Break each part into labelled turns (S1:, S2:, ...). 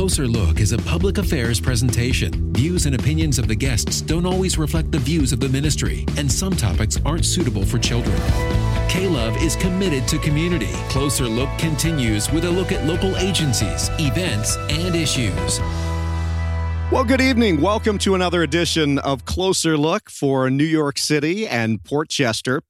S1: Closer Look is a public affairs presentation. Views and opinions of the guests don't always reflect the views of the ministry, and some topics aren't suitable for children. K Love is committed to community. Closer Look continues with a look at local agencies, events, and issues.
S2: Well, good evening. Welcome to another edition of Closer Look for New York City and Port Chester.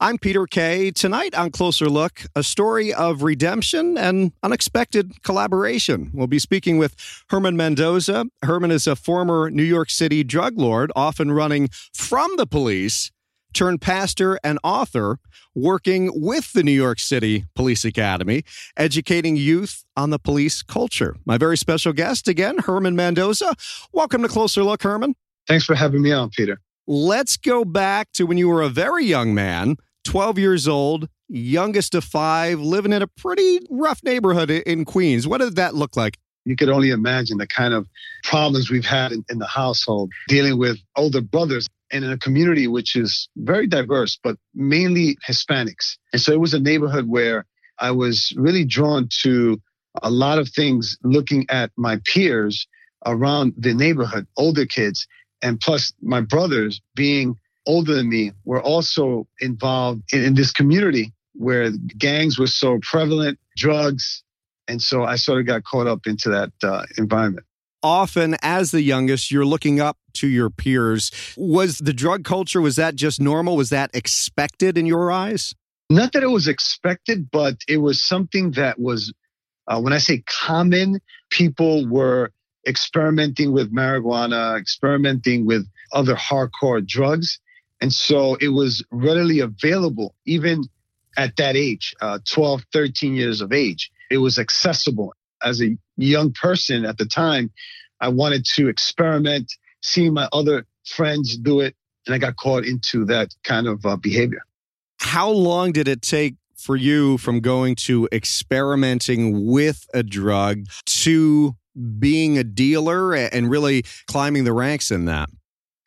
S2: I'm Peter Kay. Tonight on Closer Look, a story of redemption and unexpected collaboration. We'll be speaking with Herman Mendoza. Herman is a former New York City drug lord, often running from the police turned pastor and author, working with the New York City Police Academy, educating youth on the police culture. My very special guest again, Herman Mendoza. Welcome to Closer Look, Herman.
S3: Thanks for having me on, Peter.
S2: Let's go back to when you were a very young man, 12 years old, youngest of five, living in a pretty rough neighborhood in Queens. What did that look like?
S3: You could only imagine the kind of problems we've had in, in the household, dealing with older brothers and in a community which is very diverse, but mainly Hispanics. And so it was a neighborhood where I was really drawn to a lot of things looking at my peers around the neighborhood, older kids, and plus my brothers being older than me were also involved in, in this community where gangs were so prevalent, drugs. And so I sort of got caught up into that uh, environment
S2: often as the youngest you're looking up to your peers. Was the drug culture was that just normal? Was that expected in your eyes?
S3: Not that it was expected but it was something that was uh, when i say common people were experimenting with marijuana experimenting with other hardcore drugs. And so it was readily available even at that age uh, 12 13 years of age. It was accessible as a young person at the time, I wanted to experiment, see my other friends do it, and I got caught into that kind of uh, behavior.
S2: How long did it take for you from going to experimenting with a drug to being a dealer and really climbing the ranks in that?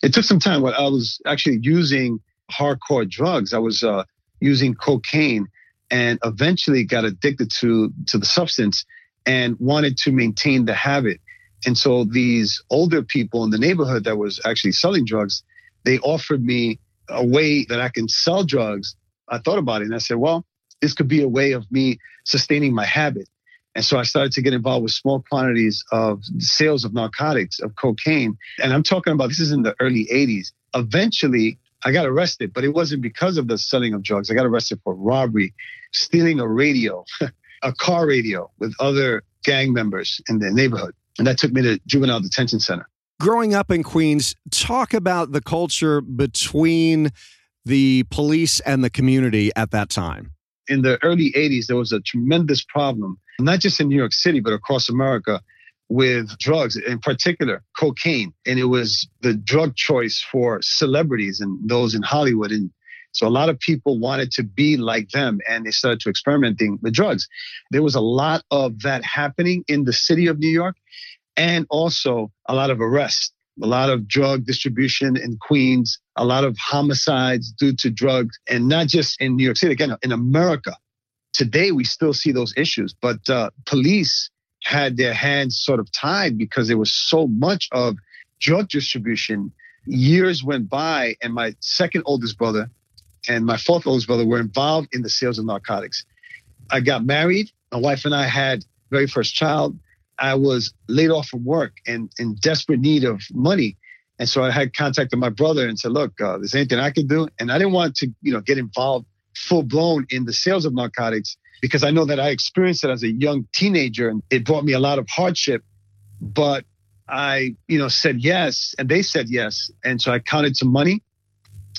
S3: It took some time. I was actually using hardcore drugs. I was uh, using cocaine and eventually got addicted to to the substance and wanted to maintain the habit. And so these older people in the neighborhood that was actually selling drugs, they offered me a way that I can sell drugs. I thought about it and I said, well, this could be a way of me sustaining my habit. And so I started to get involved with small quantities of sales of narcotics, of cocaine. And I'm talking about this is in the early 80s. Eventually, I got arrested, but it wasn't because of the selling of drugs. I got arrested for robbery, stealing a radio, a car radio with other gang members in the neighborhood. And that took me to juvenile detention center.
S2: Growing up in Queens, talk about the culture between the police and the community at that time.
S3: In the early 80s, there was a tremendous problem, not just in New York City, but across America with drugs, in particular cocaine. And it was the drug choice for celebrities and those in Hollywood. And so a lot of people wanted to be like them and they started to experimenting with drugs. There was a lot of that happening in the city of New York and also a lot of arrests, a lot of drug distribution in Queens, a lot of homicides due to drugs and not just in New York City, again, in America. Today, we still see those issues, but uh, police had their hands sort of tied because there was so much of drug distribution. Years went by, and my second oldest brother, and my fourth oldest brother were involved in the sales of narcotics. I got married. My wife and I had very first child. I was laid off from work and in desperate need of money. And so I had contacted my brother and said, look, uh, there's anything I can do. And I didn't want to, you know, get involved full blown in the sales of narcotics because I know that I experienced it as a young teenager and it brought me a lot of hardship. But I, you know, said yes and they said yes. And so I counted some money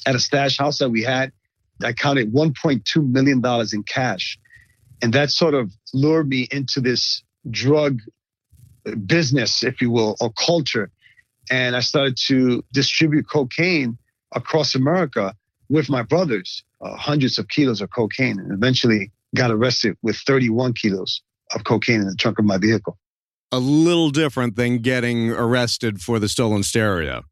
S3: at a stash house that we had. I counted $1.2 million in cash. And that sort of lured me into this drug business, if you will, or culture. And I started to distribute cocaine across America with my brothers, uh, hundreds of kilos of cocaine, and eventually got arrested with 31 kilos of cocaine in the trunk of my vehicle.
S2: A little different than getting arrested for the stolen stereo.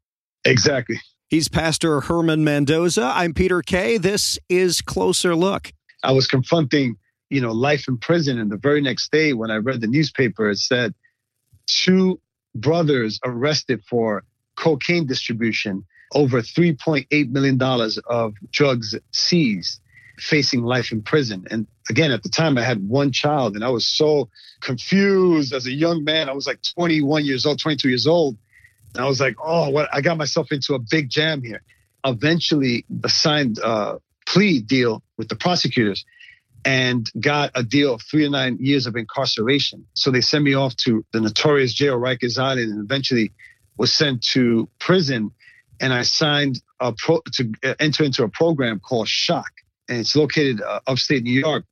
S3: Exactly.
S2: He's Pastor Herman Mendoza. I'm Peter Kay. This is Closer Look.
S3: I was confronting, you know, life in prison, and the very next day when I read the newspaper, it said two brothers arrested for cocaine distribution, over $3.8 million of drugs seized, facing life in prison. And again, at the time, I had one child and I was so confused as a young man. I was like 21 years old, 22 years old. I was like, oh, what? I got myself into a big jam here. Eventually, signed a plea deal with the prosecutors and got a deal of three to nine years of incarceration. So they sent me off to the notorious jail Rikers Island and eventually was sent to prison. And I signed a pro- to enter into a program called Shock. And it's located uh, upstate New York,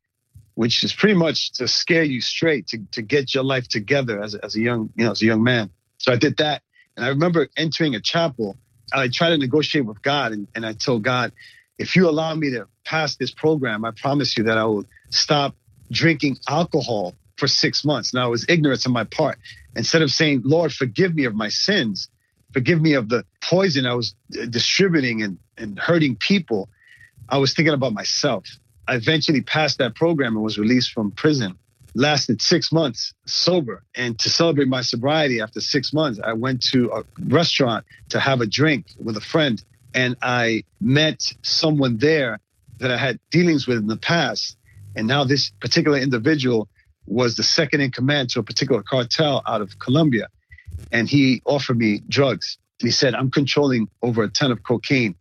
S3: which is pretty much to scare you straight to, to get your life together as, as a young, you know, as a young man. So I did that. And I remember entering a chapel. I tried to negotiate with God and, and I told God, if you allow me to pass this program, I promise you that I will stop drinking alcohol for six months. Now, it was ignorance on my part. Instead of saying, Lord, forgive me of my sins, forgive me of the poison I was uh, distributing and, and hurting people, I was thinking about myself. I eventually passed that program and was released from prison. Lasted six months sober. And to celebrate my sobriety after six months, I went to a restaurant to have a drink with a friend and I met someone there that I had dealings with in the past. And now this particular individual was the second in command to a particular cartel out of Colombia. And he offered me drugs. He said, I'm controlling over a ton of cocaine.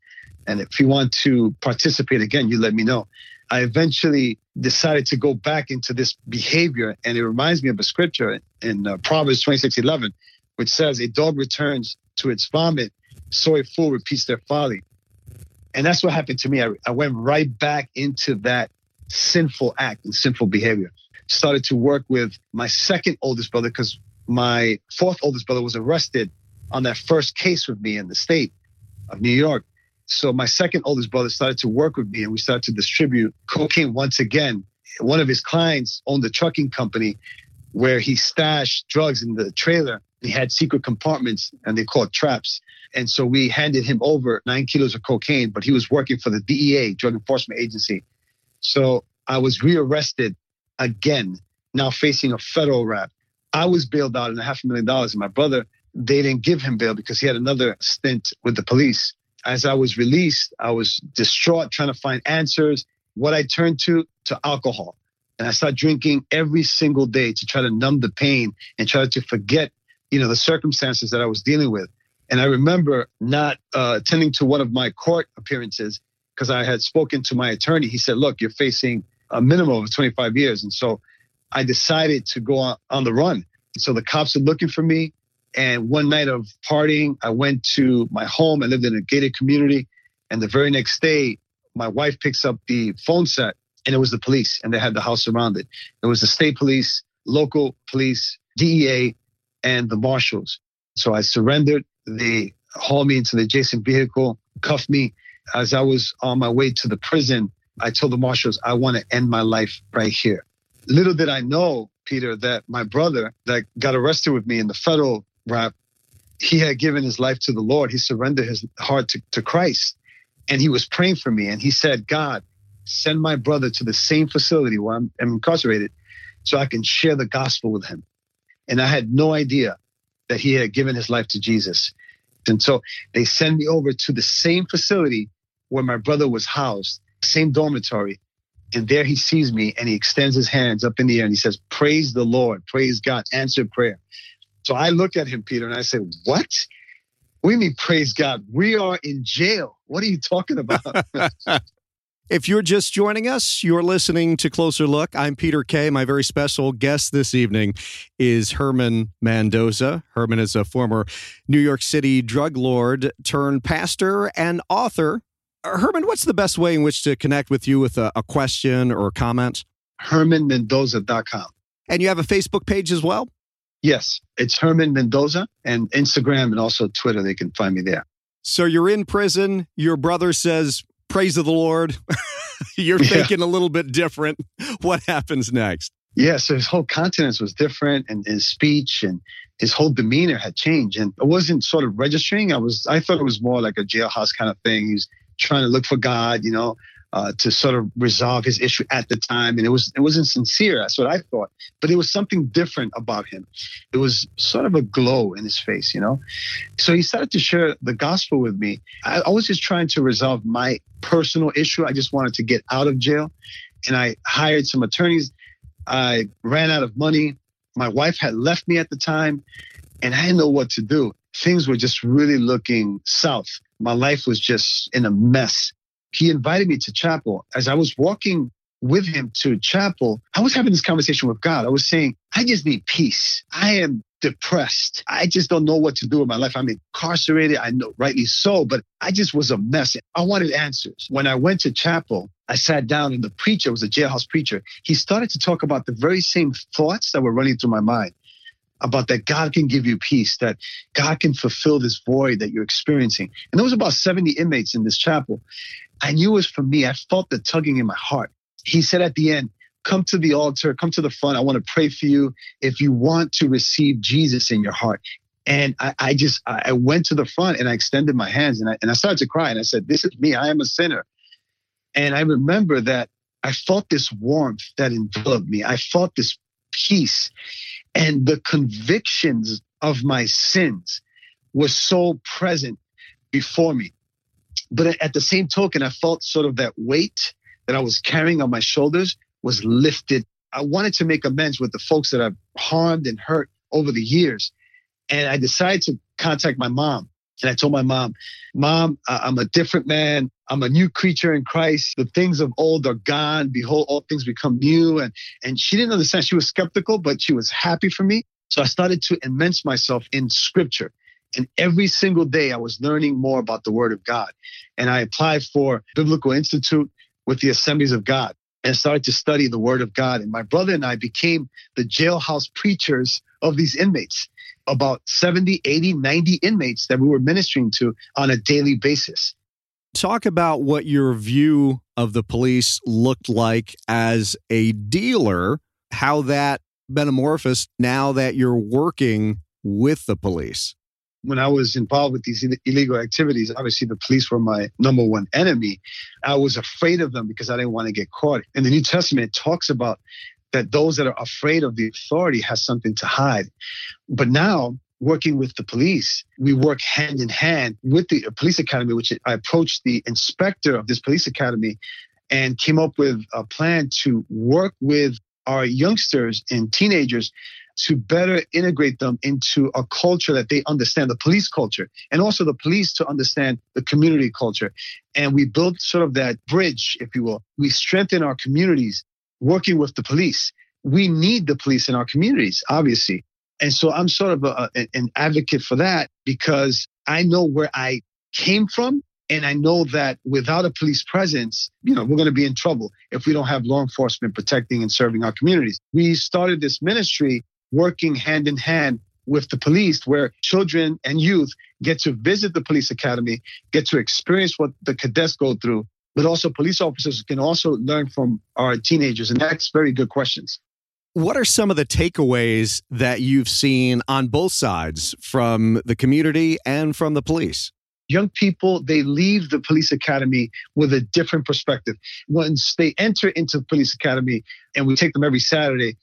S3: And if you want to participate again, you let me know. I eventually decided to go back into this behavior. And it reminds me of a scripture in uh, Proverbs 26 11, which says, A dog returns to its vomit so a fool repeats their folly. And that's what happened to me. I, I went right back into that sinful act and sinful behavior. Started to work with my second oldest brother because my fourth oldest brother was arrested on that first case with me in the state of New York. So my second oldest brother started to work with me and we started to distribute cocaine once again. One of his clients owned a trucking company where he stashed drugs in the trailer. He had secret compartments and they called traps. And so we handed him over nine kilos of cocaine, but he was working for the DEA, Drug Enforcement Agency. So I was rearrested again, now facing a federal rap. I was bailed out in a half a million dollars, and my brother, they didn't give him bail because he had another stint with the police. As I was released, I was distraught trying to find answers. What I turned to, to alcohol. And I started drinking every single day to try to numb the pain and try to forget, you know, the circumstances that I was dealing with. And I remember not uh, attending to one of my court appearances because I had spoken to my attorney. He said, Look, you're facing a minimum of 25 years. And so I decided to go on, on the run. So the cops are looking for me. And one night of partying, I went to my home. I lived in a gated community. And the very next day, my wife picks up the phone set and it was the police and they had the house surrounded. It was the state police, local police, DEA, and the marshals. So I surrendered. They hauled me into the adjacent vehicle, cuffed me. As I was on my way to the prison, I told the marshals, I want to end my life right here. Little did I know, Peter, that my brother that got arrested with me in the federal he had given his life to the Lord. He surrendered his heart to, to Christ. And he was praying for me. And he said, God, send my brother to the same facility where I'm incarcerated so I can share the gospel with him. And I had no idea that he had given his life to Jesus. And so they send me over to the same facility where my brother was housed, same dormitory. And there he sees me and he extends his hands up in the air and he says, Praise the Lord, praise God, answer prayer. So I looked at him, Peter, and I said, What? We mean praise God. We are in jail. What are you talking about?
S2: If you're just joining us, you're listening to Closer Look. I'm Peter Kay. My very special guest this evening is Herman Mendoza. Herman is a former New York City drug lord turned pastor and author. Uh, Herman, what's the best way in which to connect with you with a, a question or a comment?
S3: HermanMendoza.com.
S2: And you have a Facebook page as well?
S3: Yes, it's Herman Mendoza and Instagram and also Twitter. They can find me there.
S2: So you're in prison. Your brother says, praise of the Lord. You're yeah. thinking a little bit different. What happens next?
S3: Yeah, so his whole countenance was different and his speech and his whole demeanor had changed. And it wasn't sort of registering. I was I thought it was more like a jailhouse kind of thing. He's trying to look for God, you know. Uh, to sort of resolve his issue at the time, and it was it wasn't sincere. That's what I thought, but it was something different about him. It was sort of a glow in his face, you know. So he started to share the gospel with me. I, I was just trying to resolve my personal issue. I just wanted to get out of jail, and I hired some attorneys. I ran out of money. My wife had left me at the time, and I didn't know what to do. Things were just really looking south. My life was just in a mess he invited me to chapel. As I was walking with him to chapel, I was having this conversation with God. I was saying, I just need peace. I am depressed. I just don't know what to do with my life. I'm incarcerated. I know rightly so, but I just was a mess. I wanted answers. When I went to chapel, I sat down and the preacher was a jailhouse preacher. He started to talk about the very same thoughts that were running through my mind about that God can give you peace, that God can fulfill this void that you're experiencing. And there was about 70 inmates in this chapel. I knew it was for me. I felt the tugging in my heart. He said at the end, come to the altar, come to the front. I want to pray for you if you want to receive Jesus in your heart. And I, I just, I went to the front and I extended my hands and I, and I started to cry. And I said, this is me. I am a sinner. And I remember that I felt this warmth that enveloped me. I felt this peace and the convictions of my sins was so present before me. But at the same token, I felt sort of that weight that I was carrying on my shoulders was lifted. I wanted to make amends with the folks that I've harmed and hurt over the years. And I decided to contact my mom. And I told my mom, Mom, I'm a different man. I'm a new creature in Christ. The things of old are gone. Behold, all things become new. And, and she didn't understand. She was skeptical, but she was happy for me. So I started to immerse myself in scripture. And every single day I was learning more about the word of God. And I applied for Biblical Institute with the Assemblies of God and started to study the word of God. And my brother and I became the jailhouse preachers of these inmates about 70, 80, 90 inmates that we were ministering to on a daily basis.
S2: Talk about what your view of the police looked like as a dealer, how that metamorphosed now that you're working with the police.
S3: When I was involved with these illegal activities, obviously the police were my number one enemy. I was afraid of them because I didn't want to get caught. And the New Testament, talks about that those that are afraid of the authority has something to hide. But now, working with the police, we work hand in hand with the police academy, which I approached the inspector of this police academy and came up with a plan to work with our youngsters and teenagers to better integrate them into a culture that they understand, the police culture, and also the police to understand the community culture. And we built sort of that bridge, if you will. We strengthen our communities working with the police. We need the police in our communities, obviously. And so I'm sort of a, an advocate for that because I know where I came from. And I know that without a police presence, you know, we're going to be in trouble if we don't have law enforcement protecting and serving our communities. We started this ministry working hand in hand with the police where children and youth get to visit the police academy, get to experience what the cadets go through, but also police officers can also learn from our teenagers. And that's very good questions.
S2: What are some of the takeaways that you've seen on both sides from the community and from the police?
S3: Young people, they leave the police academy with a different perspective. Once they enter into the police academy, and we take them every Saturday,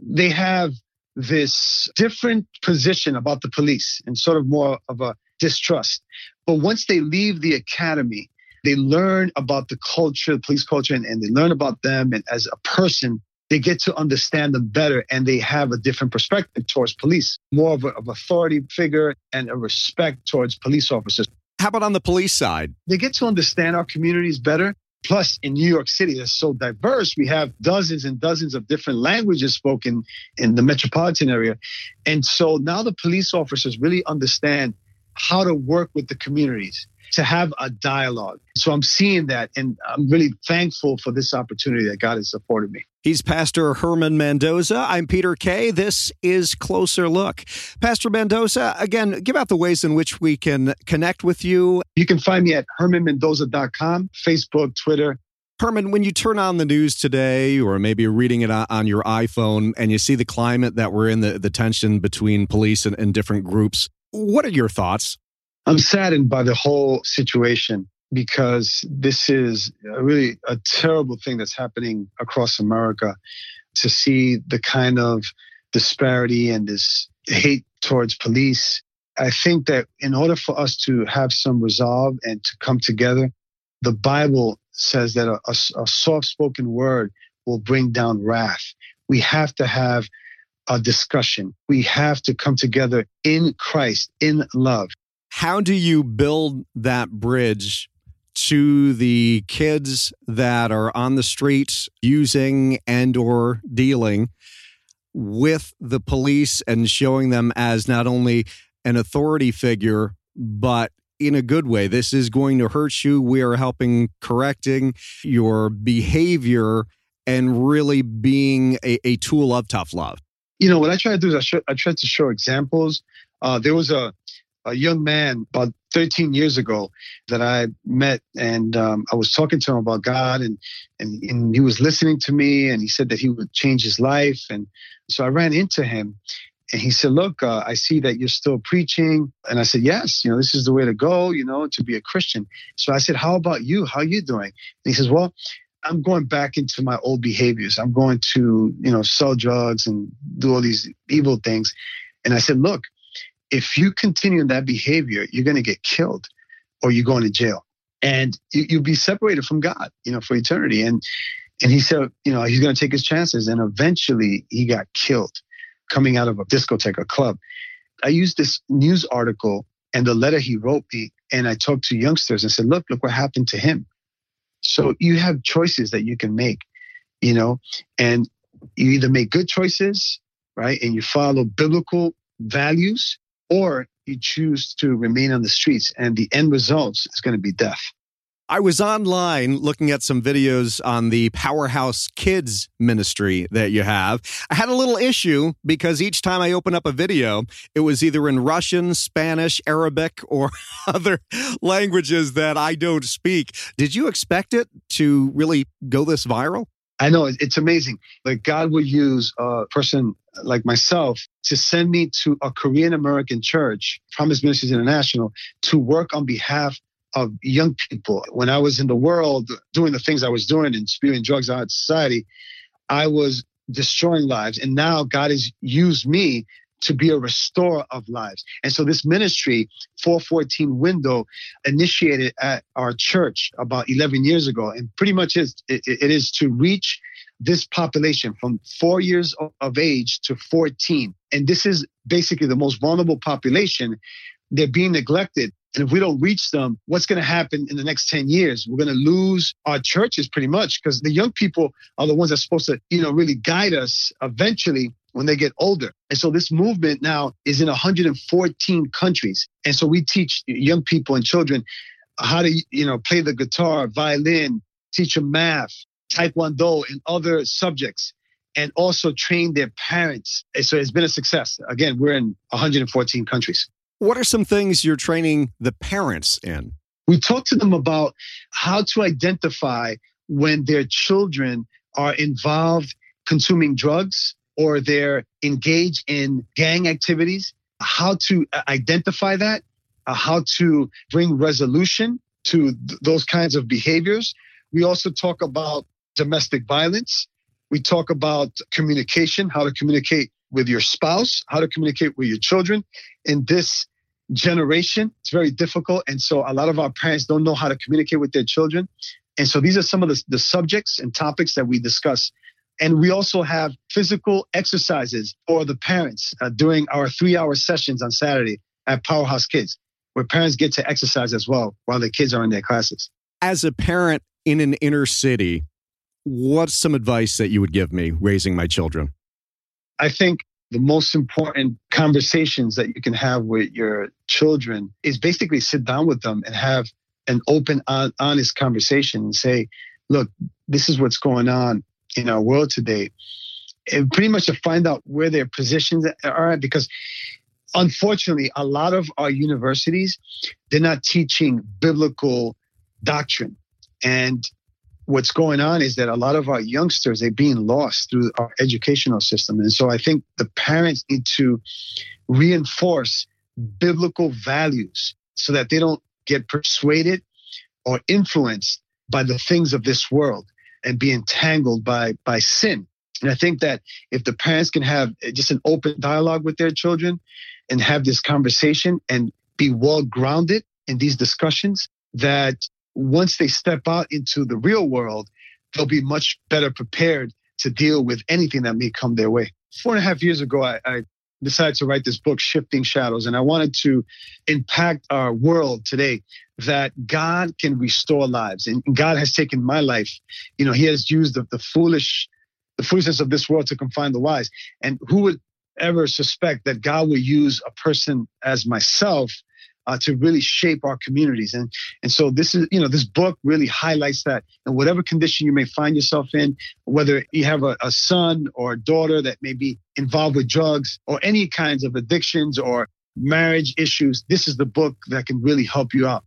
S3: they have this different position about the police and sort of more of a distrust. But once they leave the academy, they learn about the culture, the police culture, and, and they learn about them. And as a person, they get to understand them better and they have a different perspective towards police, more of, a, of authority figure and a respect towards police officers.
S2: How about on the police side?
S3: They get to understand our communities better. Plus, in New York City, it's so diverse. We have dozens and dozens of different languages spoken in the metropolitan area. And so now the police officers really understand how to work with the communities to have a dialogue. So I'm seeing that, and I'm really thankful for this opportunity that God has afforded me.
S2: He's Pastor Herman Mendoza. I'm Peter Kay. This is Closer Look. Pastor Mendoza, again, give out the ways in which we can connect with you.
S3: You can find me at hermanmendoza.com, Facebook, Twitter.
S2: Herman, when you turn on the news today, or maybe you're reading it on your iPhone, and you see the climate that we're in, the, the tension between police and, and different groups, what are your thoughts?
S3: I'm saddened by the whole situation. because this is really a terrible thing that's happening across America to see the kind of disparity and this hate towards police. I think that in order for us to have some resolve and to come together, the Bible says that a, a, a soft spoken word will bring down wrath. We have to have a discussion. We have to come together in Christ, in love.
S2: How do you build that bridge to the kids that are on the streets using and or dealing with the police and showing them as not only an authority figure but in a good way this is going to hurt you we are helping correcting your behavior and really being a, a tool of tough love
S3: you know what i try to do is i, show, I try to show examples uh, there was a a young man about 13 years ago that I met, and um, I was talking to him about God, and, and and he was listening to me, and he said that he would change his life, and so I ran into him, and he said, "Look, uh, I see that you're still preaching," and I said, "Yes, you know this is the way to go, you know, to be a Christian." So I said, "How about you? How are you doing?" And he says, "Well." I'm going back into my old behaviors. I'm going to, you know, sell drugs and do all these evil things. And I said, look, if you continue in that behavior, you're going to get killed or you're going to jail and you, will be separated from God, you know, for eternity. And, and he said, you know, he's going to take his chances. And eventually he got killed coming out of a discotheque, a club. I used this news article and the letter he wrote me. And I talked to youngsters and said, look, look what happened to him. So you have choices that you can make, you know, and you either make good choices, right? And you follow biblical values or you choose to remain on the streets and the end result is going to be death.
S2: I was online looking at some videos on the Powerhouse Kids ministry that you have. I had a little issue because each time I open up a video, it was either in Russian, Spanish, Arabic, or other languages that I don't speak. Did you expect it to really go this viral?
S3: I know it's amazing. Like God will use a person like myself to send me to a Korean American church, Promise Ministries International, to work on behalf of young people. When I was in the world doing the things I was doing and spewing drugs out society, I was destroying lives. And now God has used me to be a restorer of lives. And so this ministry, 414 Window, initiated at our church about 11 years ago, and pretty much is it, it is to reach this population from four years of age to 14. And this is basically the most vulnerable population. They're being neglected. And if we don't reach them, what's going to happen in the next 10 years? We're going to lose our churches pretty much because the young people are the ones that's supposed to, you know, really guide us eventually when they get older. And so this movement now is in 114 countries. And so we teach young people and children how to, you know, play the guitar, violin, teach them math, taekwondo, and other subjects, and also train their parents. So it's been a success. Again, we're in 114 countries.
S2: What are some things you're training the parents in?
S3: We talk to them about how to identify when their children are involved consuming drugs or they're engaged in gang activities, how to uh, identify that, uh, how to bring resolution to th- those kinds of behaviors. We also talk about domestic violence. We talk about communication, how to communicate with your spouse, how to communicate with your children. In this generation, it's very difficult. And so a lot of our parents don't know how to communicate with their children. And so these are some of the, the subjects and topics that we discuss and we also have physical exercises for the parents uh, during our three hour sessions on Saturday at Powerhouse Kids, where parents get to exercise as well while the kids are in their classes.
S2: As a parent in an inner city, what's some advice that you would give me raising my children?
S3: I think the most important conversations that you can have with your children is basically sit down with them and have an open, honest conversation and say, look, this is what's going on in our world today, and pretty much to find out where their positions are because unfortunately a lot of our universities they're not teaching biblical doctrine. And what's going on is that a lot of our youngsters they're being lost through our educational system and so i think the parents need to reinforce biblical values so that they don't get persuaded or influenced by the things of this world and be entangled by by sin. And I think that if the parents can have just an open dialogue with their children and have this conversation and be well grounded in these discussions, that once they step out into the real world, they'll be much better prepared to deal with anything that may come their way. Four and a half years ago, I, I decided to write this book, Shifting Shadows, and I wanted to impact our world today that God can restore lives. And God has taken my life. You know, He has used the, the foolish, the foolishness of this world to confine the wise. And who would ever suspect that God would use a person as myself uh, to really shape our communities. And and so this is you know this book really highlights that. And whatever condition you may find yourself in, whether you have a, a son or a daughter that may be involved with drugs or any kinds of addictions or marriage issues, this is the book that can really help you out.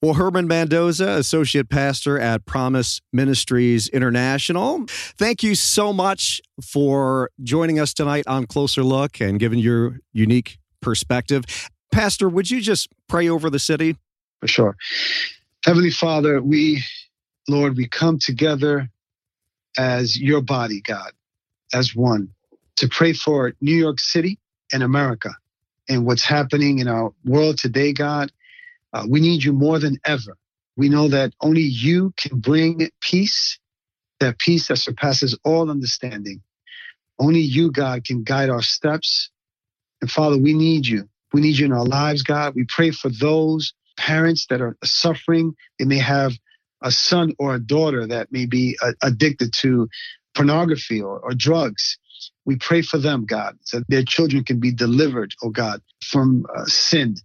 S2: Well, Herman Mendoza, Associate Pastor at Promise Ministries International, thank you so much for joining us tonight on Closer Look and giving your unique perspective. Pastor, would you just pray over the city?
S3: For sure. Heavenly Father, we, Lord, we come together as your body, God, as one, to pray for New York City and America and what's happening in our world today, God. Uh, we need you more than ever. We know that only you can bring peace, that peace that surpasses all understanding. Only you, God, can guide our steps. And Father, we need you. We need you in our lives, God. We pray for those parents that are suffering. They may have a son or a daughter that may be uh, addicted to pornography or, or drugs. We pray for them, God, so their children can be delivered, oh God, from uh, sin.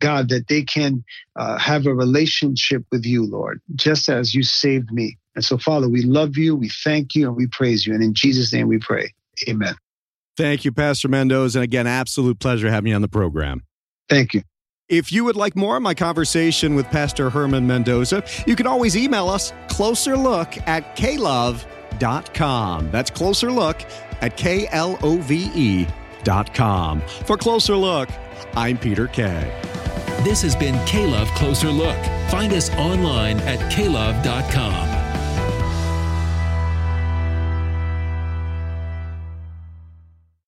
S3: God, that they can uh, have a relationship with you, Lord, just as you saved me. And so, Father, we love you, we thank you, and we praise you. And in Jesus' name we pray. Amen.
S2: Thank you, Pastor Mendoza. And again, absolute pleasure having you on the program.
S3: Thank you.
S2: If you would like more of my conversation with Pastor Herman Mendoza, you can always email us closer look at klove.com. That's closer look at K L O V E dot com. For Closer Look, I'm Peter Kay.
S1: This has been K Love Closer Look. Find us online at klove.com.